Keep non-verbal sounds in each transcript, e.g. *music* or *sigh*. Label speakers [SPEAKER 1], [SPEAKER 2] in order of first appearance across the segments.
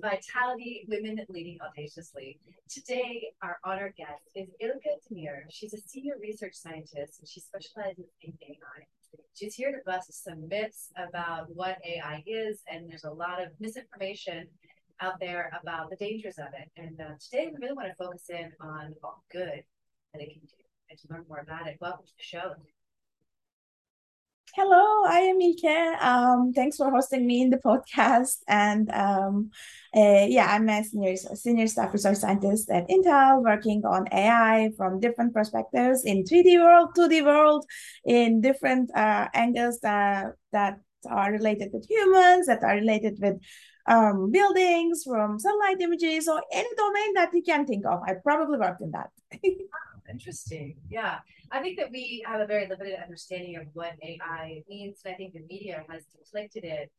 [SPEAKER 1] Vitality Women Leading Audaciously. Today, our honored guest is Ilke Demir. She's a senior research scientist and she specializes in AI. She's here to bust some myths about what AI is, and there's a lot of misinformation out there about the dangers of it. And uh, today, we really want to focus in on all good that it can do and to learn more about it. Welcome to the show.
[SPEAKER 2] Hello, I am Ilke. Um, thanks for hosting me in the podcast. And um, uh, yeah, I'm a senior, senior staff research scientist at Intel, working on AI from different perspectives in 3D world, 2D world, in different uh, angles that, that are related with humans, that are related with um, buildings, from satellite images, or any domain that you can think of. I probably worked in that. *laughs*
[SPEAKER 1] Interesting. Yeah. I think that we have a very limited understanding of what AI means. And I think the media has deflected it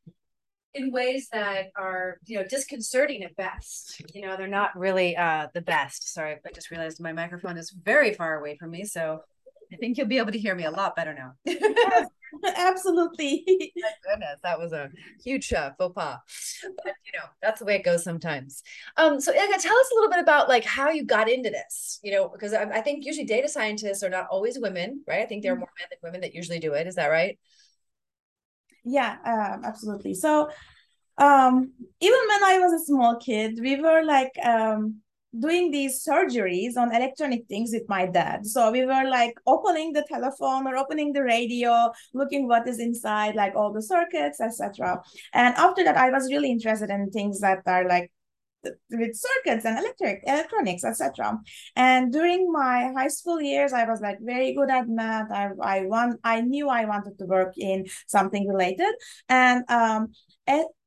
[SPEAKER 1] in ways that are, you know, disconcerting at best. You know, they're not really uh, the best. Sorry, I just realized my microphone is very far away from me. So I think you'll be able to hear me a lot better now. *laughs*
[SPEAKER 2] Absolutely.
[SPEAKER 1] My goodness, that was a huge uh, faux pas. But you know, that's the way it goes sometimes. Um, so Ilke, tell us a little bit about like how you got into this. You know, because I, I think usually data scientists are not always women, right? I think there are mm-hmm. more men than women that usually do it. Is that right?
[SPEAKER 2] Yeah, um, absolutely. So um, even when I was a small kid, we were like um, doing these surgeries on electronic things with my dad. So we were like opening the telephone or opening the radio, looking what is inside, like all the circuits, etc. And after that, I was really interested in things that are like with circuits and electric electronics etc and during my high school years i was like very good at math. I i want i knew i wanted to work in something related. And um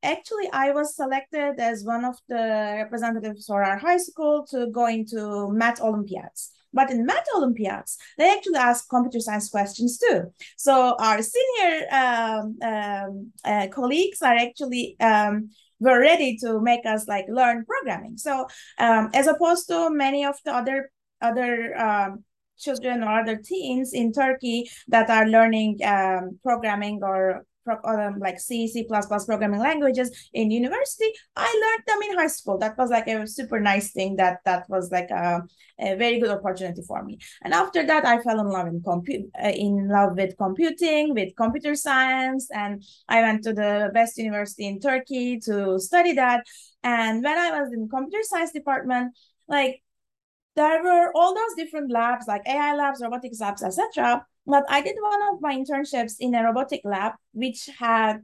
[SPEAKER 2] actually i was selected as one of the representatives for our high school to go into math olympiads. But in math olympiads they actually ask computer science questions too. So our senior um, um, uh, colleagues are actually um, were ready to make us like learn programming. So um, as opposed to many of the other other um, children or other teens in turkey that are learning um, programming or um, like C, C++ programming languages in university. I learned them in high school. That was like a super nice thing. That that was like a, a very good opportunity for me. And after that, I fell in love in compute, uh, in love with computing, with computer science, and I went to the best university in Turkey to study that. And when I was in computer science department, like there were all those different labs like AI labs, robotics labs, etc. But I did one of my internships in a robotic lab, which had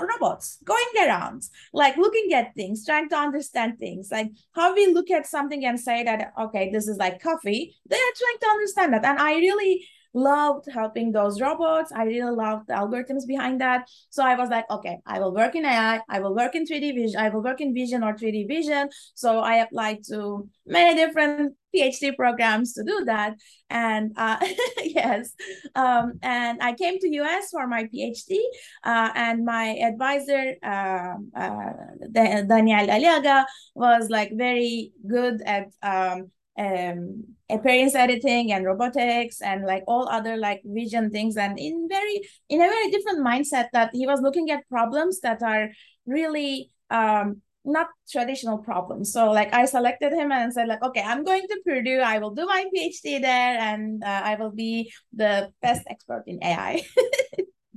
[SPEAKER 2] robots going around, like looking at things, trying to understand things, like how we look at something and say that, okay, this is like coffee. They are trying to understand that. And I really loved helping those robots. I really loved the algorithms behind that. So I was like, okay, I will work in AI, I will work in 3D vision, I will work in vision or 3D vision. So I applied to many different PhD programs to do that. And uh, *laughs* yes, um, and I came to US for my PhD, uh, and my advisor, uh, uh Daniel Aliaga, was like very good at um, um, appearance editing and robotics and like all other like vision things and in very in a very different mindset that he was looking at problems that are really um, not traditional problems. So like I selected him and said like, okay, I'm going to Purdue. I will do my PhD there, and uh, I will be the best expert in AI. *laughs*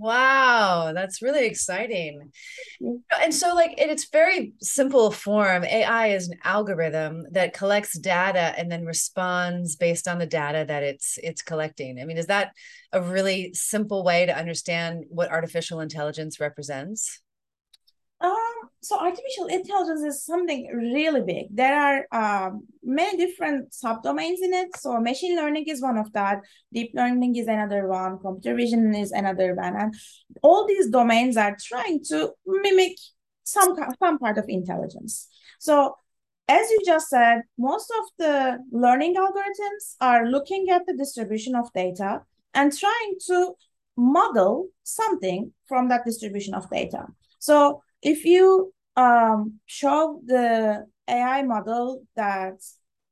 [SPEAKER 1] Wow, that's really exciting. And so, like, in its very simple form, AI is an algorithm that collects data and then responds based on the data that it's it's collecting. I mean, is that a really simple way to understand what artificial intelligence represents?
[SPEAKER 2] So artificial intelligence is something really big. There are um, many different subdomains in it. So machine learning is one of that. Deep learning is another one. Computer vision is another one. And all these domains are trying to mimic some, some part of intelligence. So as you just said, most of the learning algorithms are looking at the distribution of data and trying to model something from that distribution of data. So if you um, show the AI model that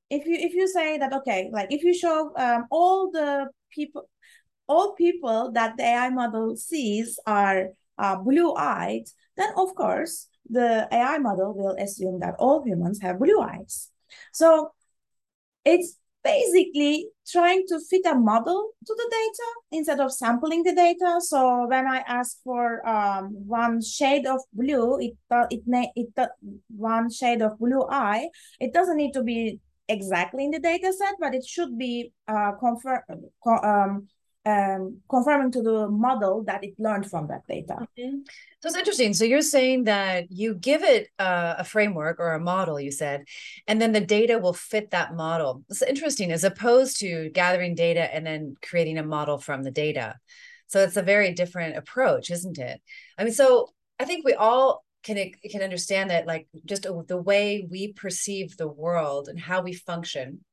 [SPEAKER 2] if you if you say that okay, like if you show um, all the people all people that the AI model sees are uh, blue-eyed, then of course the AI model will assume that all humans have blue eyes. So it's basically trying to fit a model to the data instead of sampling the data. So when I ask for um, one shade of blue, it it it one shade of blue eye. It doesn't need to be exactly in the data set, but it should be uh, confirm um, um, confirming to the model that it learned from that data.
[SPEAKER 1] Mm-hmm. So it's interesting. So you're saying that you give it uh, a framework or a model, you said, and then the data will fit that model. It's interesting as opposed to gathering data and then creating a model from the data. So it's a very different approach, isn't it? I mean, so I think we all can can understand that, like just the way we perceive the world and how we function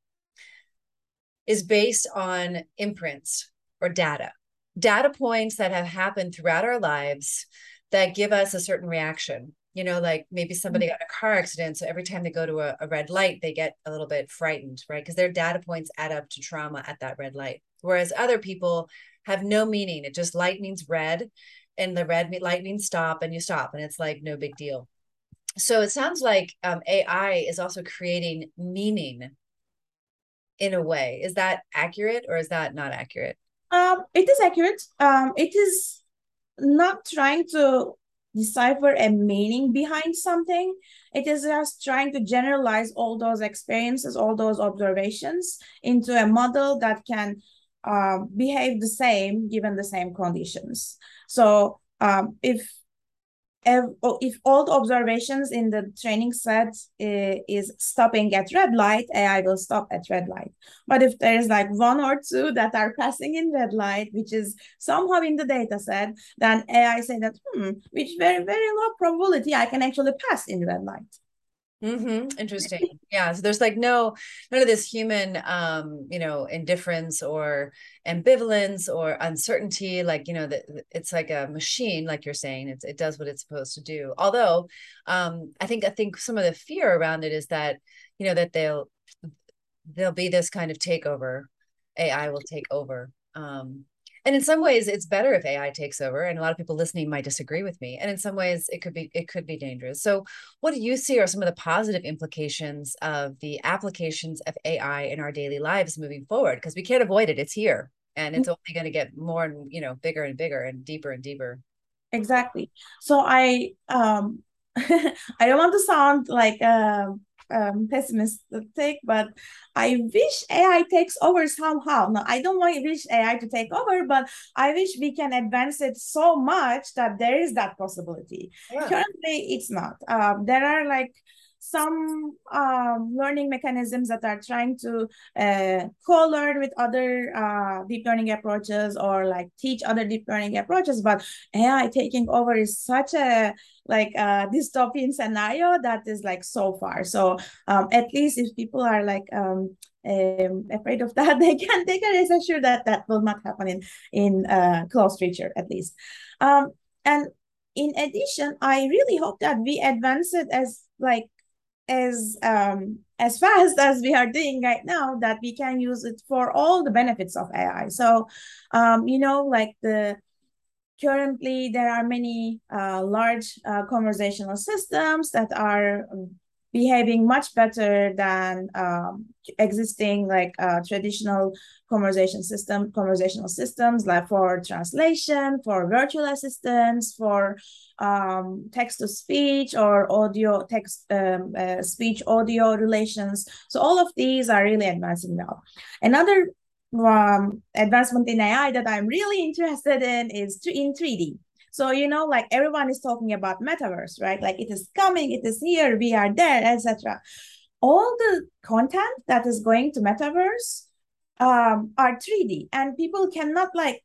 [SPEAKER 1] is based on imprints or data, data points that have happened throughout our lives that give us a certain reaction. You know, like maybe somebody mm-hmm. got a car accident. So every time they go to a, a red light, they get a little bit frightened, right? Because their data points add up to trauma at that red light. Whereas other people have no meaning. It just light means red, and the red light means stop, and you stop, and it's like no big deal. So it sounds like um, AI is also creating meaning in a way. Is that accurate or is that not accurate?
[SPEAKER 2] Um, it is accurate. Um, it is not trying to decipher a meaning behind something. It is just trying to generalize all those experiences, all those observations into a model that can uh, behave the same given the same conditions. So um, if if all the observations in the training set uh, is stopping at red light, AI will stop at red light. But if there is like one or two that are passing in red light, which is somehow in the data set, then AI say that, hmm, which very, very low probability I can actually pass in red light.
[SPEAKER 1] Mm-hmm. Interesting. Yeah. So there's like no none of this human um, you know, indifference or ambivalence or uncertainty. Like, you know, that it's like a machine, like you're saying, it's it does what it's supposed to do. Although um, I think I think some of the fear around it is that, you know, that they'll there'll be this kind of takeover. AI will take over. Um, and in some ways it's better if ai takes over and a lot of people listening might disagree with me and in some ways it could be it could be dangerous. So what do you see are some of the positive implications of the applications of ai in our daily lives moving forward? Because we can't avoid it it's here and it's only going to get more and you know bigger and bigger and deeper and deeper.
[SPEAKER 2] Exactly. So i um *laughs* i don't want to sound like um um, pessimistic, but I wish AI takes over somehow. No, I don't want to wish AI to take over, but I wish we can advance it so much that there is that possibility. Yeah. Currently, it's not. Um, there are like some um, learning mechanisms that are trying to uh, co-learn with other uh, deep learning approaches or like teach other deep learning approaches. But ai taking over is such a like a dystopian scenario that is like so far. So um, at least if people are like um, um, afraid of that *laughs* they can they can rest assured that that will not happen in in uh, close future at least. Um, and in addition i really hope that we advance it as like as um, as *laughs* fast as we are doing right now that we can use it for all the benefits of AI. So, um, you know, like the currently there are many uh, large uh, conversational systems that are behaving much better than um, existing like uh, traditional conversation system conversational systems like for translation for virtual assistants for um, text to speech or audio text um, uh, speech audio relations. So all of these are really advancing now. Another um, advancement in ai that i'm really *laughs* interested in is in 3d So, you know, like everyone is talking about metaverse, right? Like it is coming, it is here, we are there, etc. All the content that is going to metaverse um, are 3D and people cannot like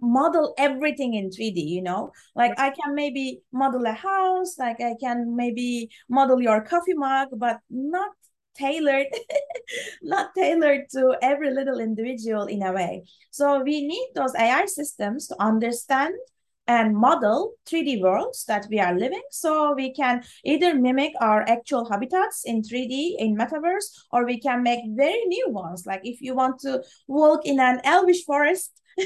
[SPEAKER 2] model everything in 3D, you know? Like I can maybe model a house, like I can maybe model your coffee mug, but not tailored *laughs* not tailored to every little individual in a way so we need those ai systems to understand and model 3D worlds that we are living. So we can either mimic our actual habitats in 3D in metaverse, or we can make very new ones. Like if you want to walk in an elvish forest, *laughs*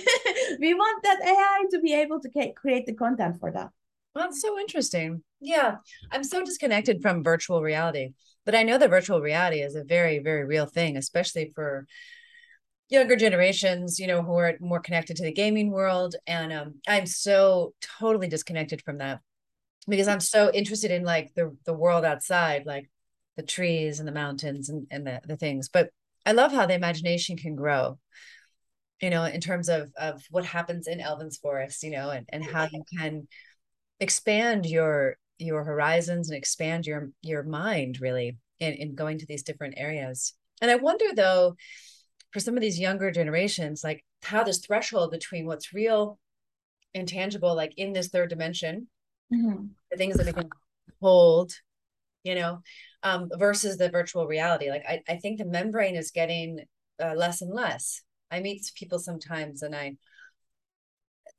[SPEAKER 2] we want that AI to be able to create the content for that.
[SPEAKER 1] That's so interesting. Yeah, I'm so disconnected from virtual reality, but I know that virtual reality is a very, very real thing, especially for younger generations, you know, who are more connected to the gaming world. And um, I'm so totally disconnected from that because I'm so interested in like the the world outside, like the trees and the mountains and, and the, the things. But I love how the imagination can grow, you know, in terms of of what happens in Elven's Forest, you know, and, and how you can expand your your horizons and expand your your mind really in, in going to these different areas. And I wonder though, for some of these younger generations, like how this threshold between what's real and tangible, like in this third dimension, mm-hmm. the things that we can hold, you know, um, versus the virtual reality. Like I, I think the membrane is getting uh, less and less. I meet people sometimes and I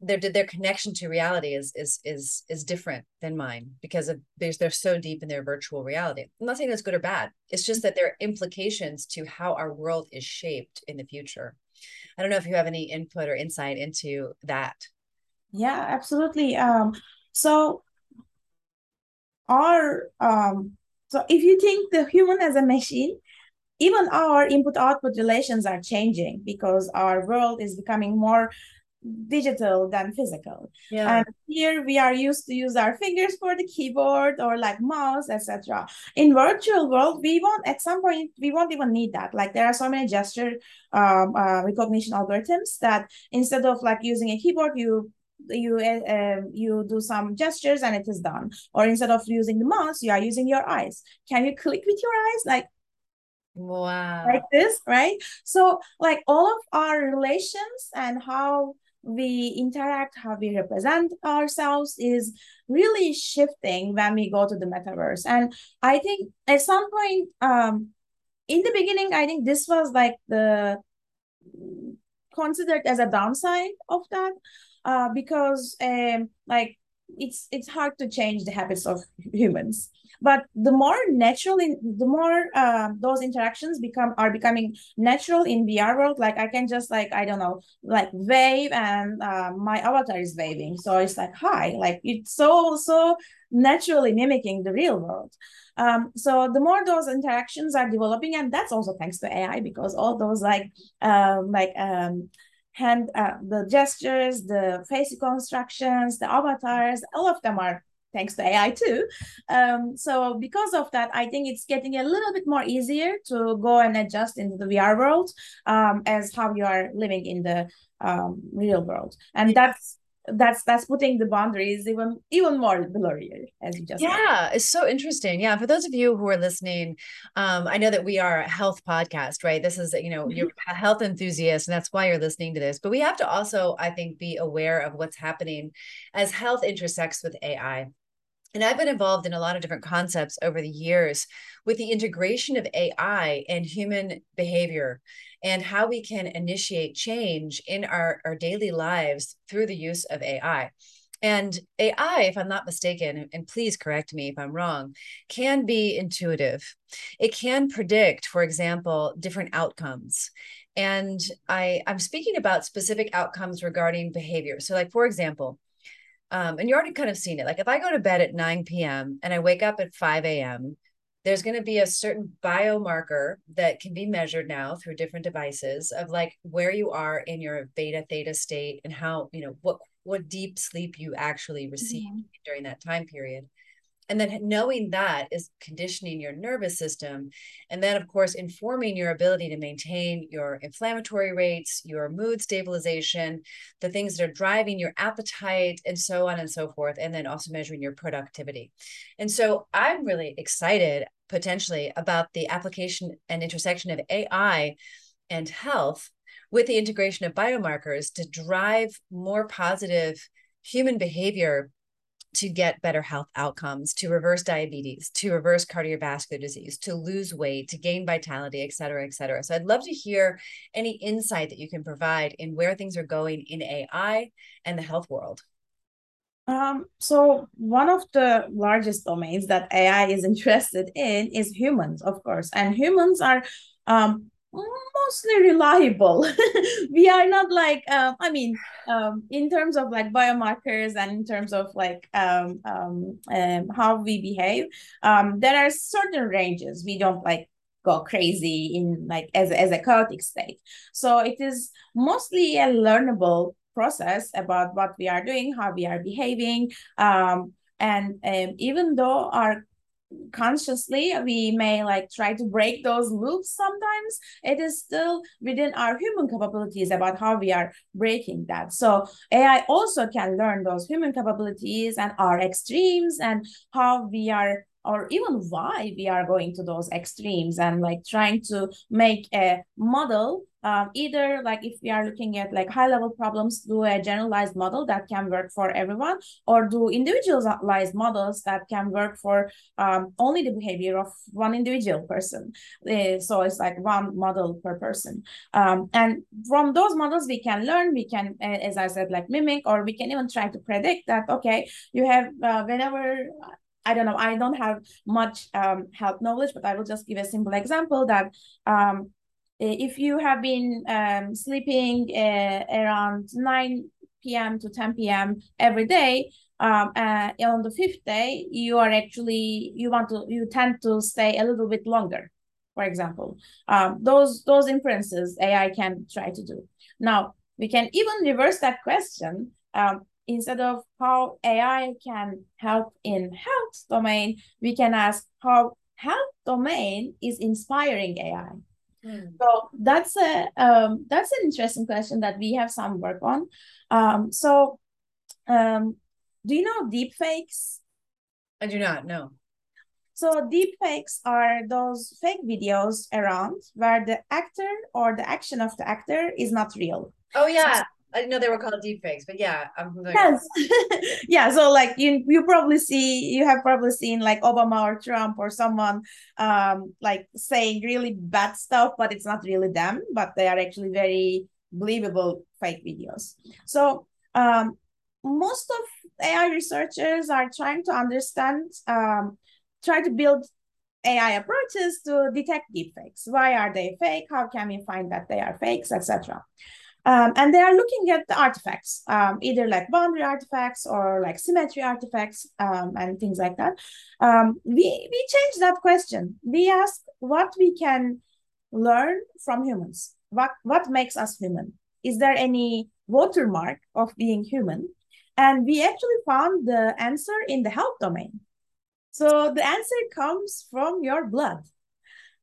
[SPEAKER 1] their their connection to reality is is is is different than mine because of, they're, they're so deep in their virtual reality. I'm not saying that's good or bad. It's just that there are implications to how our world is shaped in the future. I don't know if you have any input or insight into that.
[SPEAKER 2] Yeah, absolutely. Um, so our um, so if you think the human as a machine, even our input output relations are changing because our world is becoming more digital than physical. Yeah. And here we are used to use our fingers for the keyboard or like mouse, etc. In virtual world, we won't at some point we won't even need that. Like there are so many gesture um, uh, recognition algorithms that instead of like using a keyboard, you you uh, you do some gestures and it is done. Or instead of using the mouse, you are using your eyes. Can you click with your eyes? Like
[SPEAKER 1] wow
[SPEAKER 2] like this right so like all of our relations and how we interact, how we represent ourselves is really shifting when we go to the metaverse. And I think at some point, um, in the beginning, I think this was like the considered as a downside of that, uh, because um, like it's it's hard to change the habits of humans. But the more natural in the more uh, those interactions become are becoming natural in vr world like i can just like i don't know like wave and uh, my avatar is waving. So it's like hi like it's so so naturally mimicking the real world. Um, so the more those interactions are developing and that's also thanks to ai because all those like um, like um, hand uh, the gestures the face reconstructions the avatars all of them are thanks to AI too. Um, so because of that, I think it's getting a little bit more easier to go and adjust into the VR world um, as how you are living in the um, real world, and that's that's that's putting the boundaries even even more blurrier as you just
[SPEAKER 1] yeah said. it's so interesting yeah for those of you who are listening um i know that we are a health podcast right this is you know mm-hmm. you're a health enthusiast and that's why you're listening to this but we have to also i think be aware of what's happening as health intersects with ai and I've been involved in a lot of different concepts over the years with the integration of AI and human behavior and how we can initiate change in our, our daily lives through the use of AI. And AI, if I'm not mistaken, and please correct me if I'm wrong, can be intuitive. It can predict, for example, different outcomes. And I, I'm speaking about specific outcomes regarding behavior. So, like, for example, um, and you already kind of seen it. Like if I go to bed at 9 p.m. and I wake up at 5 a.m., there's going to be a certain biomarker that can be measured now through different devices of like where you are in your beta theta state and how, you know, what what deep sleep you actually received mm-hmm. during that time period. And then knowing that is conditioning your nervous system. And then of course informing your ability to maintain your inflammatory rates your mood stabilization the things that are driving your appetite and so on and so forth. And then also measuring your productivity. And so i'm really excited potentially about the application and intersection of ai and health with the integration of biomarkers to drive more positive human behavior to get better health outcomes, to reverse diabetes, to reverse cardiovascular disease, to lose weight, to gain vitality, et cetera, et cetera. So I'd love to hear any insight that you can provide in where things are going in AI and the health world.
[SPEAKER 2] Um, so one of the largest domains that AI is *laughs* interested in is humans, of course, and humans are um, mostly reliable. *laughs* We are not like um, i mean um, in terms of like biomarkers and in terms of like um, um, um how we behave um, there are certain ranges. We don't like go crazy in like as, as a chaotic state. So it is mostly a learnable process about what we are doing how we are behaving um, and even though our consciously we may like try to break those loops sometimes. It is still within our human capabilities about how we are breaking that. So ai also can learn those human capabilities and our extremes and how we are or even why we are going to those extremes and like trying to make a model um, either like if we are looking at like high level problems do a generalized model that can work for everyone or do individualized models that can work for um, only the behavior of one individual person uh, so it's like one model per person um, and from those models we can learn we can uh, as i said like mimic or we can even try to predict that okay you have uh, whenever I don't know. I don't have much um, health knowledge, but I will just give a simple example that um, if you have been um, sleeping uh, around 9 p.m. to 10 p.m. every day, um, uh, on the fifth day, you are actually you want to you tend to stay a little bit longer. For example, um, those those inferences AI can try to do. Now we can even reverse that question. Um, instead of how AI can help in health domain, we can ask how health domain is inspiring AI. Mm. So that's a um, that's an interesting question that we have some work on. Um, so, um, do you know deep fakes?
[SPEAKER 1] I do not know.
[SPEAKER 2] So deep fakes are those fake videos around where the actor or the action of the actor is not real.
[SPEAKER 1] Oh yeah, I didn't know they were called deepfakes, but yeah, I'm familiar.
[SPEAKER 2] Yes, *laughs* yeah. So like you, you probably see, you have probably seen like Obama or Trump or someone, um, like saying really bad stuff, but it's not really them, but they are actually very believable fake videos. So um, most of AI researchers are trying to understand, um, try to build AI approaches to detect deepfakes. Why are they fake? How can we find that they are fakes, etc. Um, and they are looking at the artifacts, um, either like boundary artifacts or like symmetry artifacts um, and things like that. Um, we, we changed that question. We asked what we can learn from humans. What, what makes us human? Is there any watermark of being human? And we actually found the answer in the health domain. So the answer comes from your blood.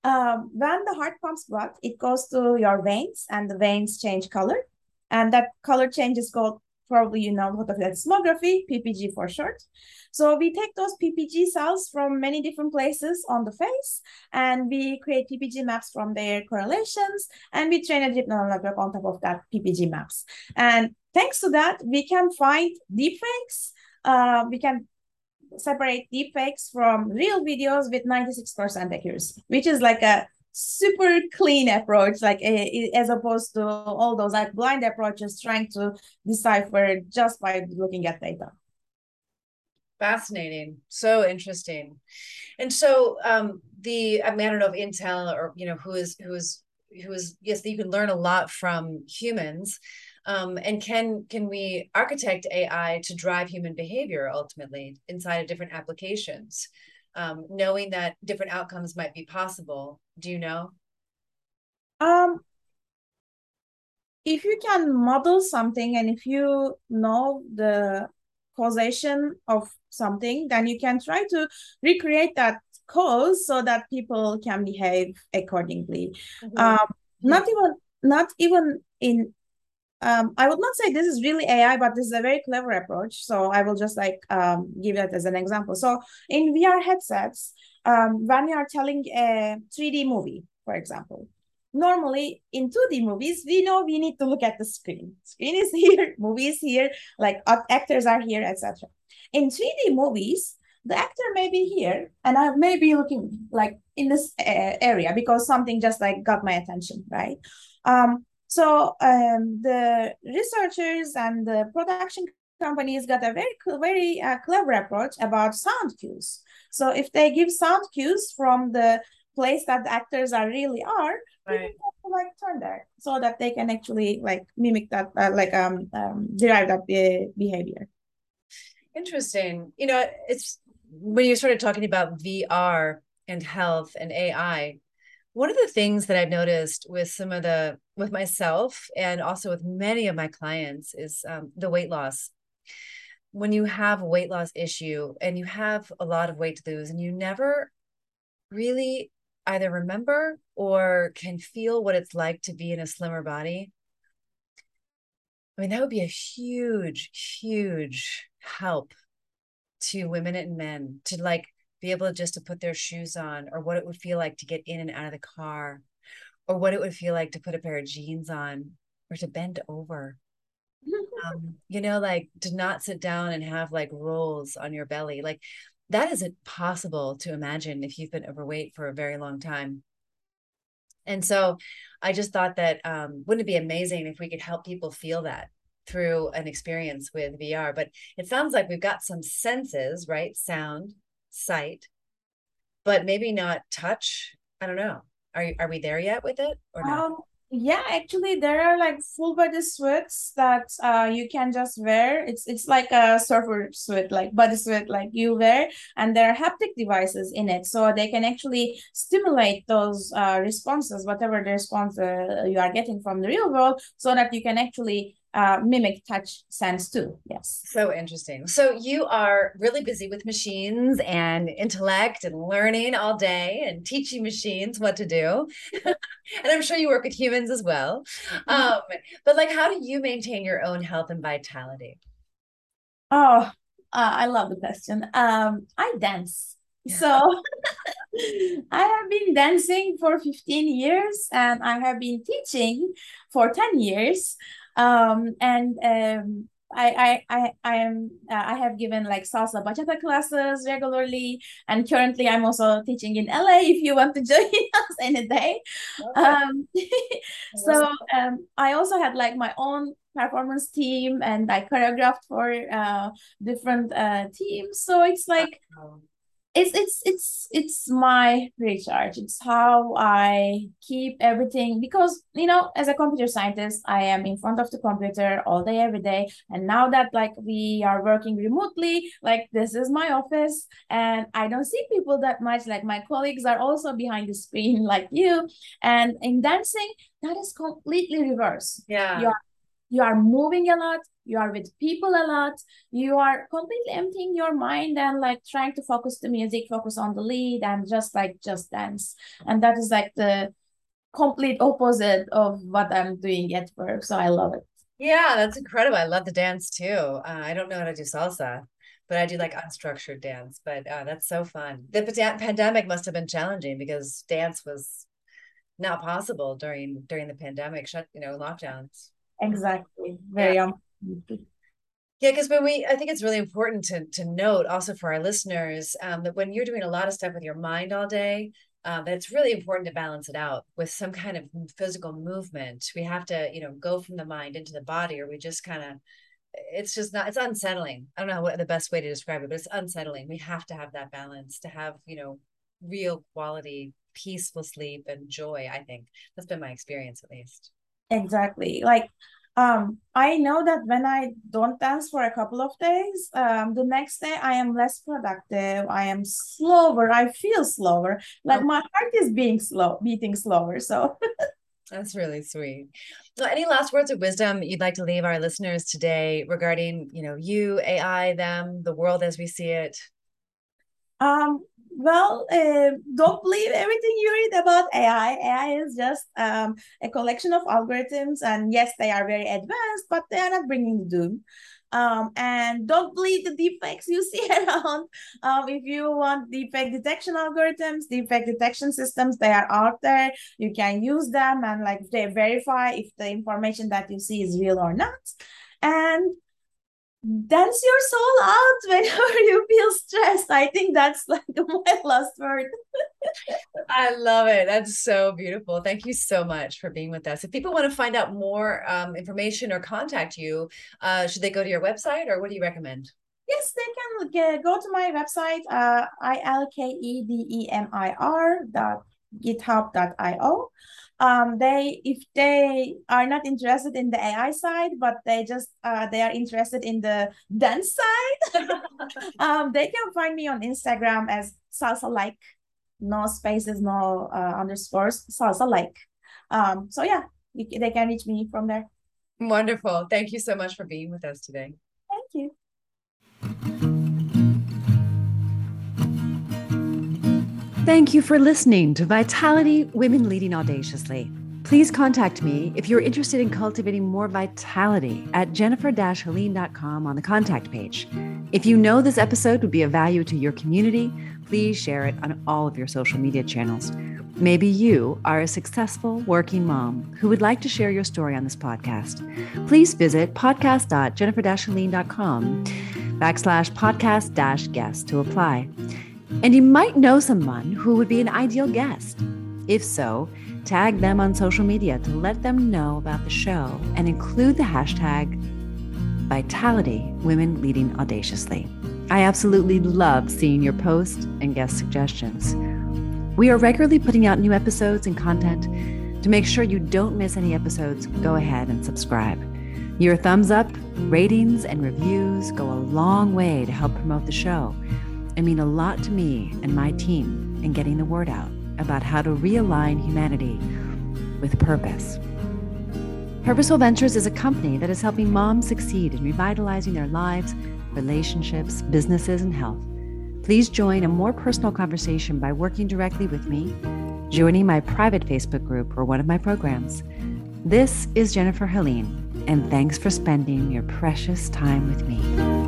[SPEAKER 2] Um, when the heart pumps blood, it goes to your veins and the veins change color. And that color change is called, probably you know plethysmography, PPG for short. So we take those PPG cells from many different places on the face and we create PPG maps from their correlations and we train a deep neural network on top of that PPG maps. And thanks to that, we can find deepfakes. Uh, we can separate deepfakes from real videos with 96% accuracy, which is like a super clean approach, like a, as opposed to all those like blind approaches trying to decipher just by looking at data.
[SPEAKER 1] Fascinating, so interesting, and so um, the I mean I don't know if Intel or you know who is who is who is yes you can learn a lot from humans um, and can can we architect ai to drive human behavior ultimately inside of different applications um, knowing that different outcomes might be possible do you know
[SPEAKER 2] um if you can model something and if you know the causation of something, then you can try to recreate that cause so that people can behave accordingly. Mm-hmm. Um, not even not even in um, I would not say this is really AI, but this is a very clever approach. So I will just like um, give that as an example. So in VR headsets, um, when you are telling a 3D movie, for example, normally in 2D movies, we know we need to look at the screen. Screen is *laughs* here, movie is here, like actors are here, etc. In 3D movies, the actor may be here and I may be looking like in this uh, area because something just like got my attention, right? Um, so um, the researchers and the production companies got a very very uh, clever approach about sound cues. So if they give sound cues from the place that the actors are really are, right. to, like turn there so that they can actually like mimic that, uh, like um, um derive that be- behavior.
[SPEAKER 1] Interesting. You know, it's when you started talking about VR and health and AI, one of the things that I've noticed with some of the with myself and also with many of my clients is um, the weight loss. When you have a weight loss issue and you have a lot of weight to lose, and you never really either remember or can feel what it's like to be in a slimmer body. I mean, that would be a huge, huge help to women and men to like be able to just to put their shoes on or what it would feel like to get in and out of the car or what it would feel like to put a pair of jeans on or to bend over. *laughs* Um, you know like to not sit down and have like rolls on your belly like that isn't possible to imagine if you've been overweight for a very long time. And so i just thought that um, wouldn't it be amazing if we could help people feel that through an experience with vr but it sounds like we've got some senses right? Sound sight, but maybe not touch. I don't know. Are are we there yet with it or not? Um,
[SPEAKER 2] yeah, actually, there are like full body suits that uh you can just wear. It's it's like a surfer suit, like body suit, like you wear, and there are haptic devices in it, so they can actually stimulate those uh responses, whatever the response uh, you are getting from the real world, so that you can actually uh, mimic touch sense too. Yes.
[SPEAKER 1] So interesting. So you are really busy with machines and intellect and learning all day and teaching machines what to do. *laughs* and I'm sure you work with humans as well. Mm-hmm. Um, but like, how do you maintain your own health and vitality?
[SPEAKER 2] Oh, uh, I love the question. Um, I dance. So *laughs* I have been dancing for 15 years and I have been teaching for 10 years um, and um, I I I I am uh, I have given like salsa bachata classes regularly, and currently I'm also teaching in LA. If you want to *laughs* join us any day, okay. um, *laughs* so um, I also had like my own performance team, and I choreographed for uh, different uh, teams. So it's like it's it's it's it's my recharge. It's how i keep everything because you know as a computer scientist i am in front of the computer all day every day. And now that like we are working remotely like this is my office. And i don't see people that much. Like my colleagues are also behind the screen *laughs* like you. And in dancing that is completely reverse.
[SPEAKER 1] Yeah.
[SPEAKER 2] You are you are moving a lot you are with people a lot. You are completely emptying your mind and like trying to focus the music focus on the lead and just like just dance. And that is like the complete opposite of what i'm doing at work. So i love it.
[SPEAKER 1] Yeah that's incredible. I love the dance too. Uh, i don't know how to do salsa but i do like unstructured dance. But uh, that's so fun. The pandemic must have been challenging because dance was not possible during during the pandemic shut you know lockdowns.
[SPEAKER 2] Exactly. Very yeah.
[SPEAKER 1] Yeah, because when we, I think it's really important to to note also for our listeners um, that when you're doing a lot of stuff with your mind all day, uh, that it's really important to balance it out with some kind of physical movement. We have to, you know, go from the mind into the body, or we just kind of, it's just not, it's unsettling. I don't know what the best way to describe it, but it's unsettling. We have to have that balance to have, you know, real quality, peaceful sleep and joy. I think that's been my experience at least.
[SPEAKER 2] Exactly. Like um i know that when i don't dance for a couple of days um the next day i am less productive i am slower i feel slower like my heart is being slow beating slower so. *laughs*
[SPEAKER 1] That's really sweet.
[SPEAKER 3] So any last words of wisdom you'd like to leave our listeners today regarding, you know, you, AI, them, the world as we see it?
[SPEAKER 2] Um, well, uh, don't believe everything you read about AI. AI is just um, a collection of algorithms, and yes, they are very advanced, but they are not bringing doom. Um, and don't believe the deepfakes you *laughs* see around. Um, if you want deepfake detection algorithms, deepfake detection systems, they are out there. You can use them and like they verify if the information that you see is real or not. And dance your soul out whenever you feel stressed. I think that's like *laughs* my last word.
[SPEAKER 3] I love it. That's so beautiful. Thank you so much for being with us. If people want to find out more um, information or contact you, uh, should they go to your website or what do you recommend?
[SPEAKER 2] Yes, they can get, go to my website, uh, ilkedemir dot github.io um, they if they are not interested in the AI side, but they just uh, they are interested in the dance side, *laughs* um, they can find me on Instagram as salsa like, no spaces, no uh, underscores, salsa like. Um, so yeah, they can reach me from there.
[SPEAKER 3] Wonderful. Thank you so much for being with us today.
[SPEAKER 2] Thank you.
[SPEAKER 1] Thank you for listening to Vitality Women Leading Audaciously. Please contact me if you're interested in cultivating more vitality at jennifer-helene.com on the contact page. If you know this episode would be of value to your community, please share it on all of your social media channels. Maybe you are a successful working mom who would like to share your story on this podcast. Please visit podcast.jennifer-helene.com backslash podcast dash guest to apply. And you might know someone who would be an ideal guest. If so, tag them on social media to let them know about the show and include the hashtag Vitality Women Leading Audaciously. I absolutely love seeing your posts and guest suggestions. We are regularly putting out new episodes and content. To make sure you don't miss any episodes, go ahead and subscribe. Your thumbs up, ratings, and reviews go a long way to help promote the show and mean a lot to me and my team in getting the word out about how to realign humanity with purpose. Purposeful Ventures is a company that is helping moms succeed in revitalizing their lives, relationships, businesses, and health. Please join a more personal conversation by working directly with me, joining my private Facebook group or one of my programs. This is Jennifer Helene, and thanks for spending your precious time with me.